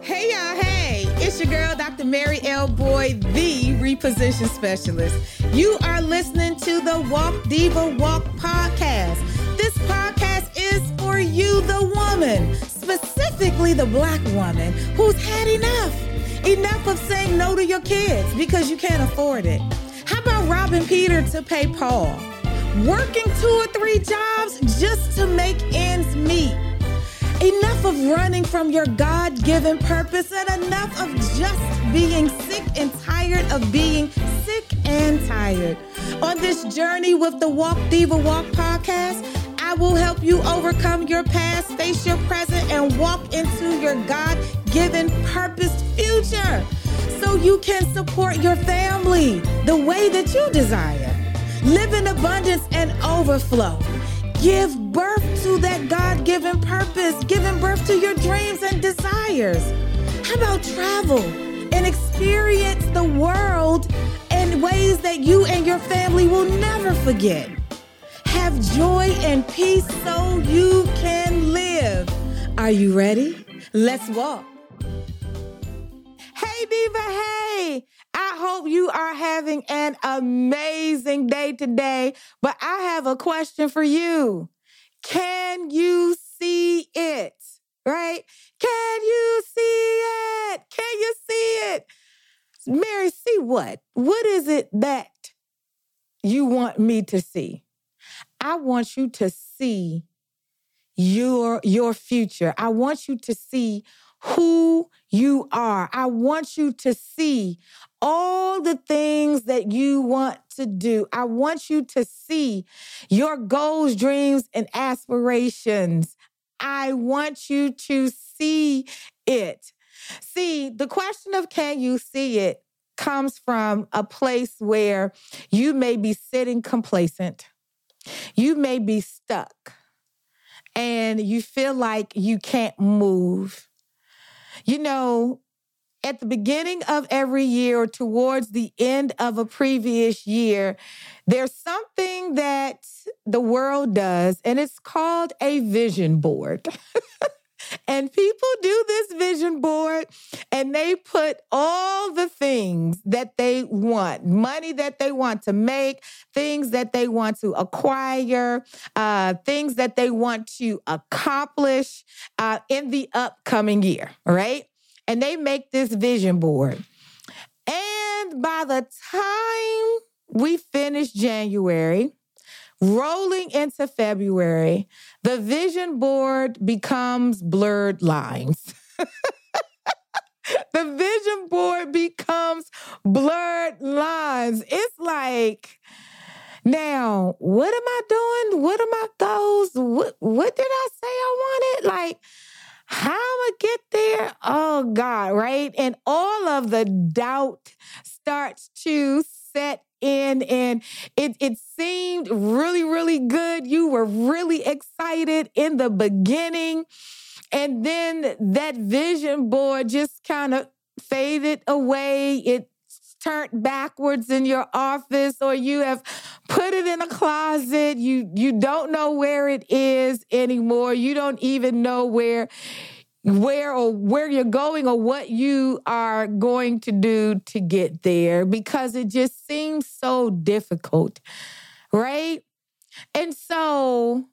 Hey y'all, hey, it's your girl, Dr. Mary L. Boyde, the reposition specialist. You are listening to the Walk Diva Walk podcast. This podcast is for you, the woman, specifically the black woman who's had enough. Enough of saying no to your kids because you can't afford it. How about robbing Peter to pay Paul? Working two or three jobs just to make ends meet. Enough of running from your God given purpose and enough of just being sick and tired of being sick and tired. On this journey with the Walk Diva Walk podcast, I will help you overcome your past, face your present, and walk into your God given purposed future so you can support your family the way that you desire. Live in abundance and overflow. Give to that God given purpose, giving birth to your dreams and desires. How about travel and experience the world in ways that you and your family will never forget? Have joy and peace so you can live. Are you ready? Let's walk. Hey, Diva, hey. I hope you are having an amazing day today. But I have a question for you. Can you see it? Right? Can you see it? Can you see it? Mary, see what? What is it that you want me to see? I want you to see your your future. I want you to see who you are. I want you to see all the things that you want to do. I want you to see your goals, dreams, and aspirations. I want you to see it. See, the question of can you see it comes from a place where you may be sitting complacent, you may be stuck, and you feel like you can't move. You know, at the beginning of every year or towards the end of a previous year, there's something that the world does, and it's called a vision board. and people do this vision board and they put all the things that they want money that they want to make, things that they want to acquire, uh, things that they want to accomplish uh, in the upcoming year, right? and they make this vision board. And by the time we finish January, rolling into February, the vision board becomes blurred lines. the vision board becomes blurred lines. It's like, now, what am I doing? What are my goals? What, what did I say I wanted? Like, how am I get there? Oh God, right? And all of the doubt starts to set in and it it seemed really really good. You were really excited in the beginning. And then that vision board just kind of faded away. It turned backwards in your office or you have put it in a closet. You you don't know where it is anymore. You don't even know where where or where you're going or what you are going to do to get there because it just seems so difficult. Right? And so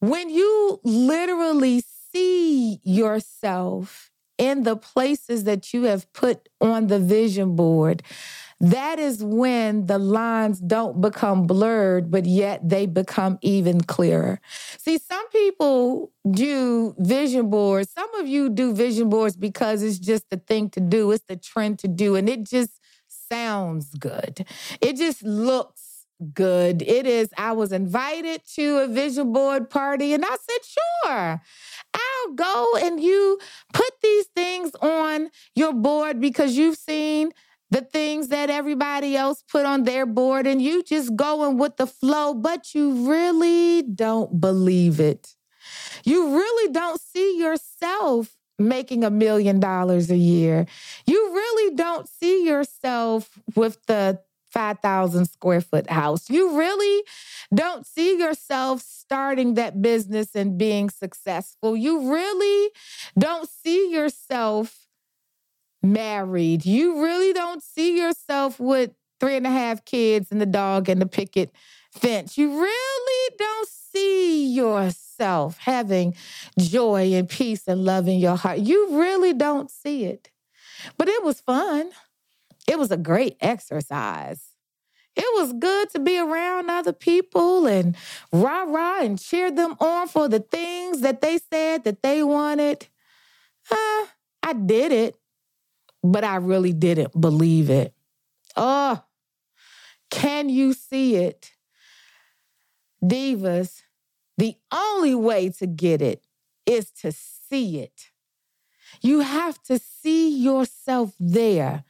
when you literally see yourself in the places that you have put on the vision board, that is when the lines don't become blurred, but yet they become even clearer. See, some people do vision boards. Some of you do vision boards because it's just the thing to do, it's the trend to do, and it just sounds good. It just looks good. It is. I was invited to a vision board party and I said, sure. I'll go and you put these things on your board because you've seen the things that everybody else put on their board and you just going with the flow, but you really don't believe it. You really don't see yourself making a million dollars a year. You really don't see yourself with the 5,000 square foot house. You really don't see yourself starting that business and being successful. You really don't see yourself married. You really don't see yourself with three and a half kids and the dog and the picket fence. You really don't see yourself having joy and peace and love in your heart. You really don't see it. But it was fun. It was a great exercise. It was good to be around other people and rah rah and cheer them on for the things that they said that they wanted. Uh, I did it, but I really didn't believe it. Oh, can you see it? Divas, the only way to get it is to see it. You have to see yourself there.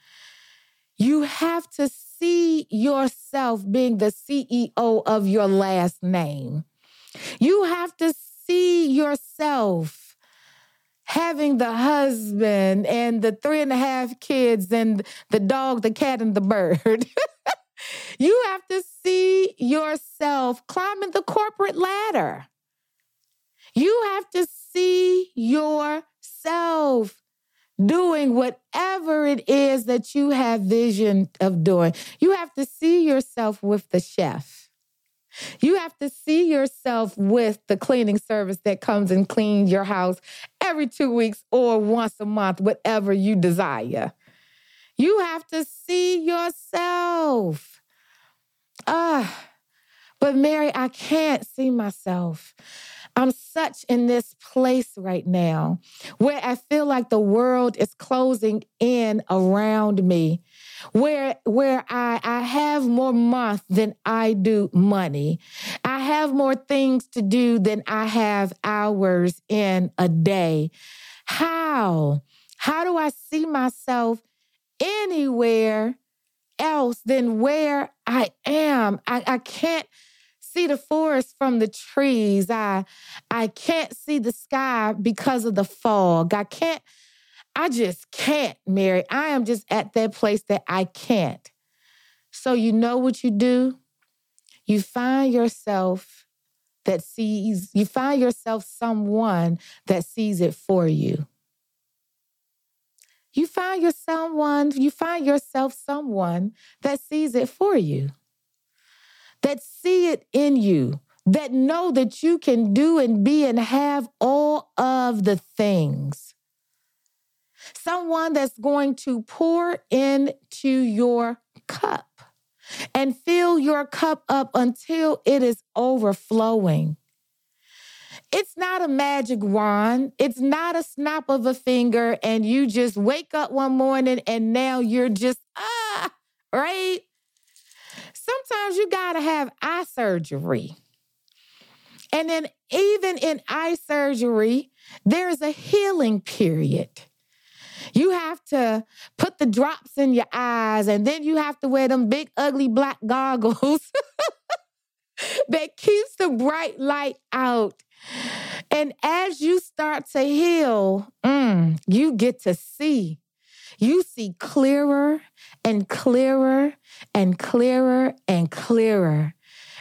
You have to see yourself being the CEO of your last name. You have to see yourself having the husband and the three and a half kids and the dog, the cat, and the bird. you have to see yourself climbing the corporate ladder. You have to see yourself doing whatever it is that you have vision of doing. You have to see yourself with the chef. You have to see yourself with the cleaning service that comes and cleans your house every two weeks or once a month, whatever you desire. You have to see yourself. Ah, but Mary, I can't see myself. I'm such in this place right now where I feel like the world is closing in around me, where where I, I have more month than I do money. I have more things to do than I have hours in a day. How? How do I see myself anywhere else than where I am? I, I can't see the forest from the trees. I I can't see the sky because of the fog. I can't I just can't, Mary. I am just at that place that I can't. So you know what you do? You find yourself that sees, you find yourself someone that sees it for you. You find your someone, you find yourself someone that sees it for you that see it in you, that know that you can do and be and have all of the things. Someone that's going to pour into your cup and fill your cup up until it is overflowing. It's not a magic wand. It's not a snap of a finger, and you just wake up one morning and now you're just, ah, right? sometimes you got to have eye surgery. And then, even in eye surgery, there's a healing period. You have to put the drops in your eyes, and then you have to wear them big, ugly black goggles that keeps the bright light out. And as you start to heal, mm, you get to see you see clearer and clearer and clearer and clearer.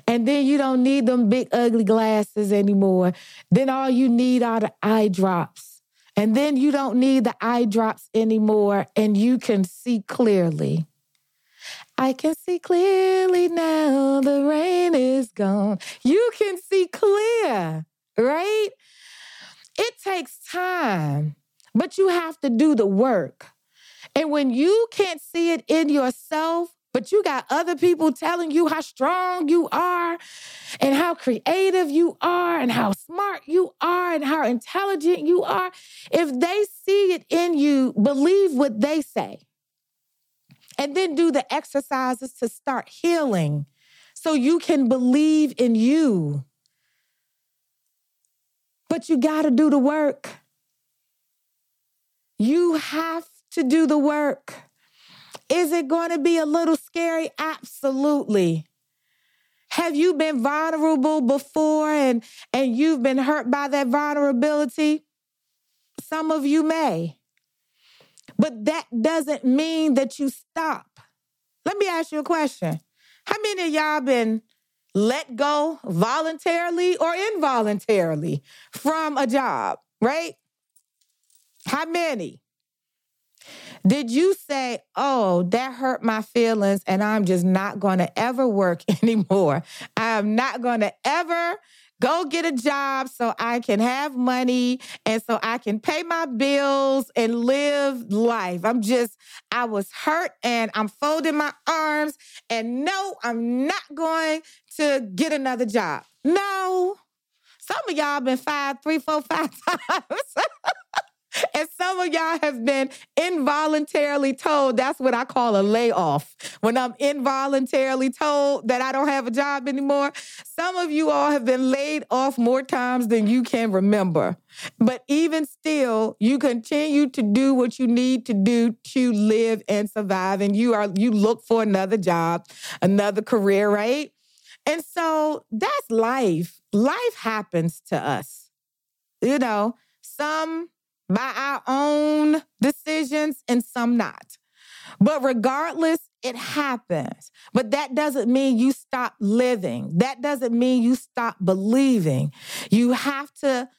And then you don't need them big, ugly glasses anymore. Then all you need are the eye drops. And then you don't need the eye drops anymore, and you can see clearly. I can see clearly now, the rain is gone. You can see clear, right? It takes time, but you have to do the work. And when you can't see it in yourself, but you got other people telling you how strong you are and how creative you are and how smart you are and how intelligent you are, if they see it in you, believe what they say. And then do the exercises to start healing so you can believe in you. But you got to do the work. You have to do the work. Is it going to be a little scary? Absolutely. Have you been vulnerable before and, and you've been hurt by that vulnerability? Some of you may. But that doesn't mean that you stop. Let me ask you a question. How many of y'all been let go voluntarily or involuntarily from a job, right? How many? Did you say, oh, that hurt my feelings and I'm just not going to ever work anymore? I'm not going to ever go get a job so I can have money and so I can pay my bills and live life. I'm just, I was hurt and I'm folding my arms and no, I'm not going to get another job. No. Some of y'all been fired three, four, five times. And some of y'all have been involuntarily told that's what I call a layoff. When I'm involuntarily told that I don't have a job anymore, some of you all have been laid off more times than you can remember. But even still, you continue to do what you need to do to live and survive and you are you look for another job, another career, right? And so that's life. Life happens to us. You know, some by our own decisions and some not. But regardless, it happens. But that doesn't mean you stop living. That doesn't mean you stop believing. You have to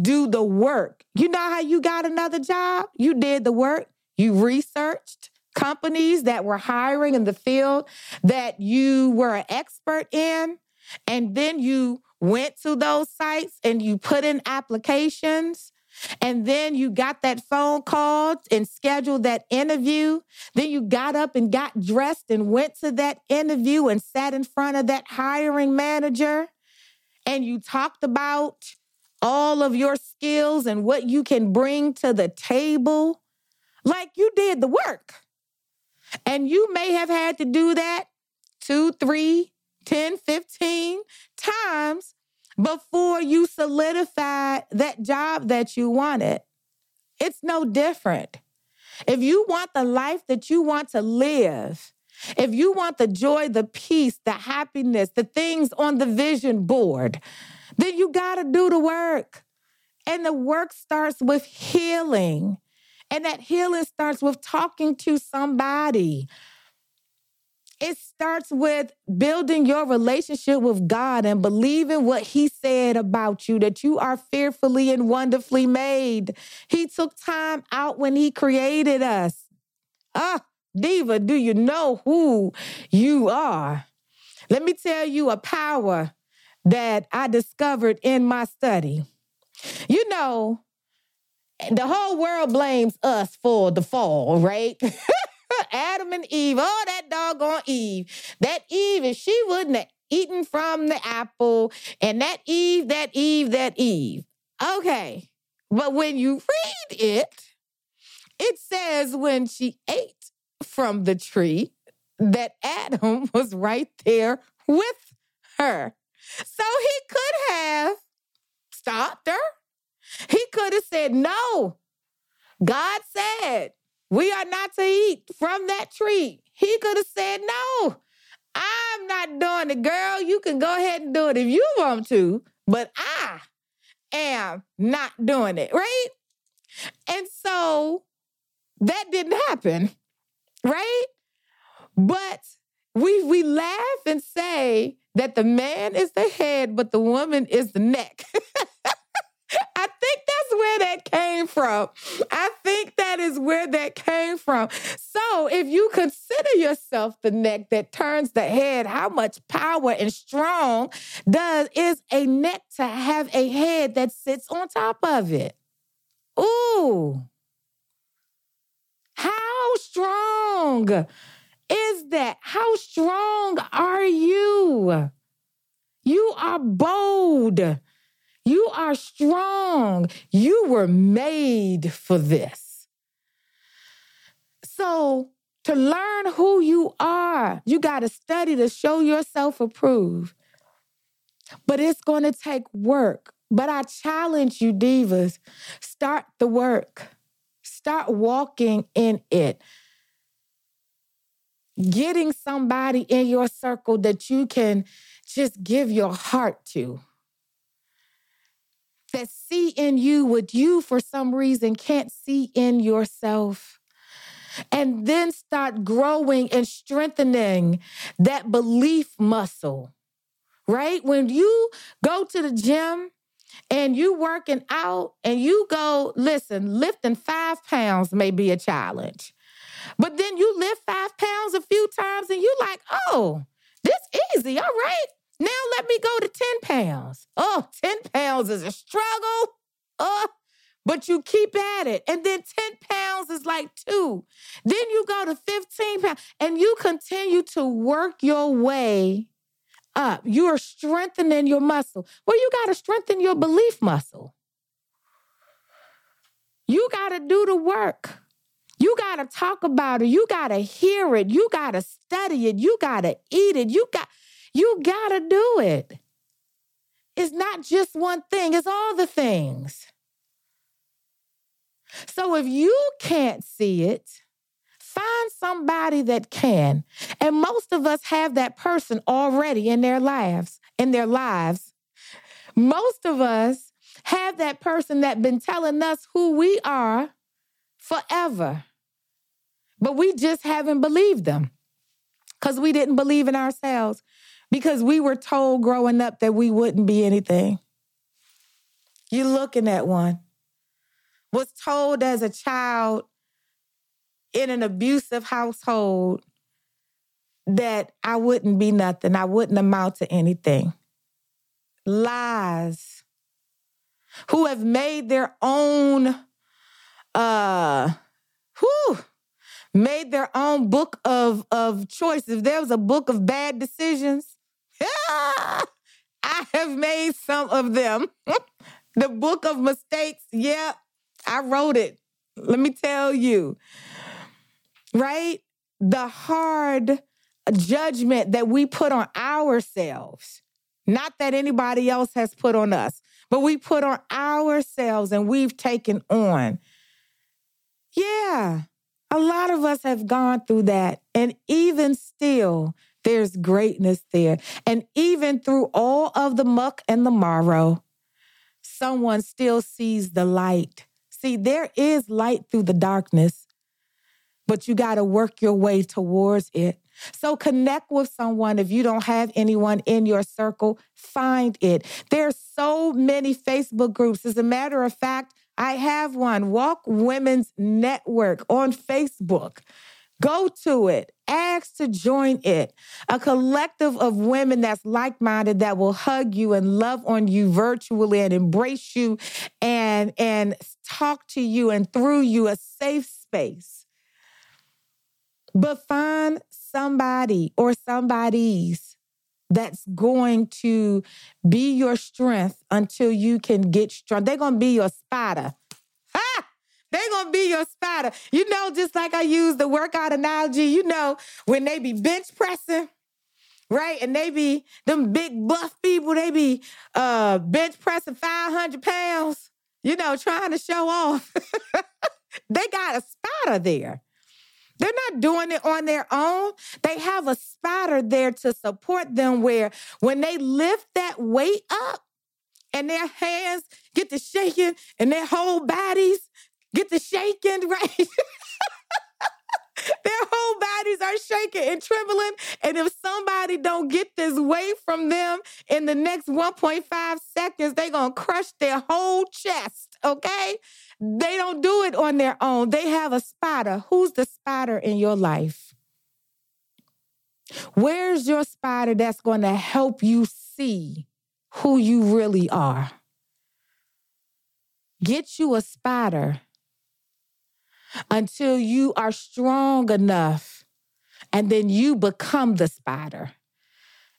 do the work. You know how you got another job? You did the work. You researched companies that were hiring in the field that you were an expert in. And then you went to those sites and you put in applications and then you got that phone call and scheduled that interview. Then you got up and got dressed and went to that interview and sat in front of that hiring manager. And you talked about all of your skills and what you can bring to the table. Like you did the work. And you may have had to do that two, three, 10, 15 times before you solidify that job that you wanted. It's no different. If you want the life that you want to live, if you want the joy, the peace, the happiness, the things on the vision board, then you got to do the work. And the work starts with healing. And that healing starts with talking to somebody, it starts with building your relationship with God and believing what He said about you, that you are fearfully and wonderfully made. He took time out when He created us. Ah, Diva, do you know who you are? Let me tell you a power that I discovered in my study. You know, the whole world blames us for the fall, right? Adam and Eve. Oh, that doggone Eve. That Eve, if she wouldn't have eaten from the apple, and that Eve, that Eve, that Eve. Okay. But when you read it, it says when she ate from the tree, that Adam was right there with her. So he could have stopped her. He could have said, No. God said, we are not to eat from that tree. He could have said, No, I'm not doing it, girl. You can go ahead and do it if you want to, but I am not doing it, right? And so that didn't happen, right? But we we laugh and say that the man is the head, but the woman is the neck. I where that came from. I think that is where that came from. So, if you consider yourself the neck that turns the head, how much power and strong does is a neck to have a head that sits on top of it? Ooh. How strong is that? How strong are you? You are bold. You are strong. You were made for this. So, to learn who you are, you got to study to show yourself approved. But it's going to take work. But I challenge you, divas, start the work. Start walking in it. Getting somebody in your circle that you can just give your heart to that see in you what you, for some reason, can't see in yourself. and then start growing and strengthening that belief muscle. Right? When you go to the gym and you working out and you go, listen, lifting five pounds may be a challenge. But then you lift five pounds a few times and you like, oh, this easy. All right. Now let me go to 10 pounds. Oh, 10 pounds is a struggle. Oh, but you keep at it. And then 10 pounds is like two. Then you go to 15 pounds and you continue to work your way up. You are strengthening your muscle. Well, you got to strengthen your belief muscle. You got to do the work. You got to talk about it. You got to hear it. You got to study it. You got to eat it. You got you got to do it. It's not just one thing, it's all the things. So if you can't see it, find somebody that can. And most of us have that person already in their lives, in their lives. Most of us have that person that been telling us who we are forever. But we just haven't believed them because we didn't believe in ourselves because we were told growing up that we wouldn't be anything. You're looking at one was told as a child in an abusive household that I wouldn't be nothing, I wouldn't amount to anything. Lies. Who have made their own uh whew, made their own book of of choices. If there was a book of bad decisions, I have made some of them. the book of mistakes, yeah, I wrote it. Let me tell you, right? The hard judgment that we put on ourselves, not that anybody else has put on us, but we put on ourselves and we've taken on. Yeah, a lot of us have gone through that. And even still, there's greatness there. And even through all of the muck and the marrow, someone still sees the light See, there is light through the darkness, but you got to work your way towards it. So connect with someone. If you don't have anyone in your circle, find it. There's so many Facebook groups. As a matter of fact, I have one, Walk Women's Network on Facebook. Go to it. Ask to join it. A collective of women that's like minded that will hug you and love on you virtually and embrace you and, and talk to you and through you a safe space. But find somebody or somebody's that's going to be your strength until you can get strong. They're going to be your spider. They gonna be your spider. You know, just like I use the workout analogy, you know, when they be bench pressing, right? And they be them big buff people, they be uh bench pressing 500 pounds, you know, trying to show off. they got a spider there. They're not doing it on their own. They have a spider there to support them where when they lift that weight up and their hands get to shaking and their whole bodies get to shaking, right? Their whole bodies are shaking and trembling. And if somebody don't get this weight from them in the next 1.5 seconds, they're gonna crush their whole chest, okay? They don't do it on their own. They have a spider. Who's the spider in your life? Where's your spider that's gonna help you see who you really are? Get you a spider until you are strong enough and then you become the spider.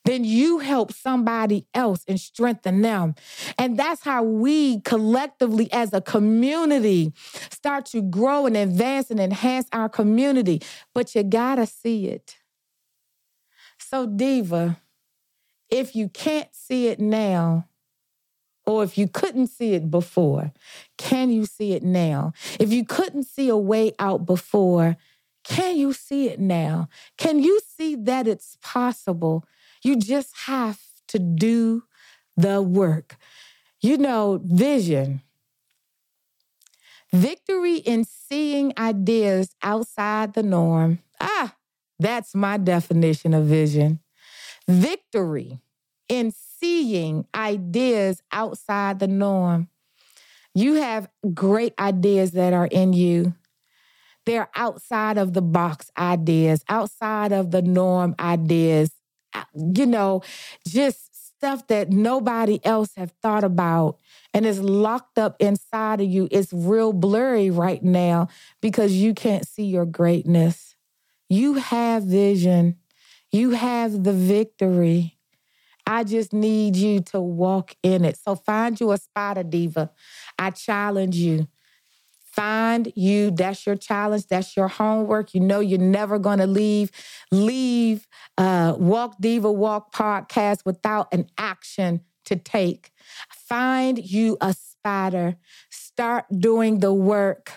Then you help somebody else and strengthen them. And that's how we collectively, as a community, start to grow and advance and enhance our community. But you gotta see it. So, Diva, if you can't see it now, or if you couldn't see it before, can you see it now? If you couldn't see a way out before, can you see it now? Can you see that it's possible? You just have to do the work. You know, vision. Victory in seeing ideas outside the norm. Ah, that's my definition of vision. Victory in seeing ideas outside the norm. You have great ideas that are in you. They're outside of the box ideas, outside of the norm ideas, uh, you know, just stuff that nobody else have thought about and is locked up inside of you. It's real blurry right now because you can't see your greatness. You have vision. You have the victory. I just need you to walk in it. So find you a spider diva. I challenge you. Find you. That's your challenge. That's your homework. You know you're never going to leave leave uh, Walk Diva Walk podcast without an action to take. Find you a spider. Start doing the work.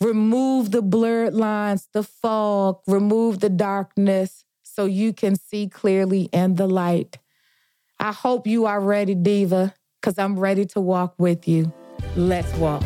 Remove the blurred lines, the fog, remove the darkness so you can see clearly in the light. I hope you are ready, Diva, because I'm ready to walk with you. Let's walk.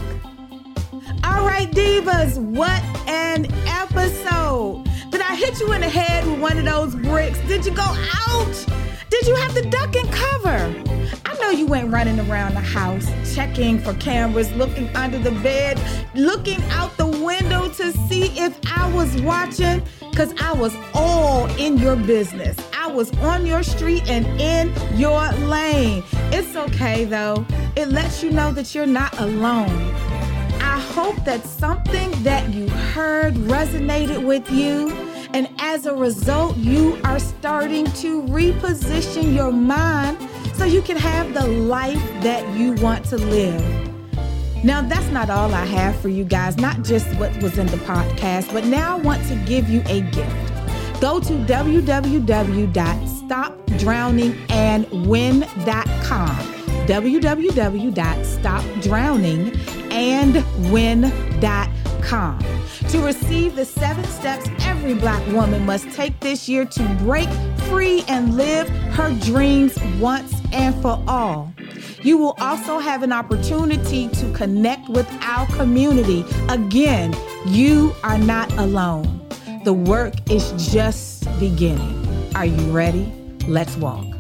All right, divas, what an episode. Did I hit you in the head with one of those bricks? Did you go out? Did you have to duck and cover? I know you went running around the house, checking for cameras, looking under the bed, looking out the window to see if I was watching, because I was all in your business. I was on your street and in your lane. It's okay though, it lets you know that you're not alone. I hope that something that you heard resonated with you. And as a result, you are starting to reposition your mind so you can have the life that you want to live. Now, that's not all I have for you guys, not just what was in the podcast, but now I want to give you a gift. Go to www.stopdrowningandwin.com www.stopdrowningandwin.com to receive the seven steps every black woman must take this year to break free and live her dreams once and for all. You will also have an opportunity to connect with our community. Again, you are not alone. The work is just beginning. Are you ready? Let's walk.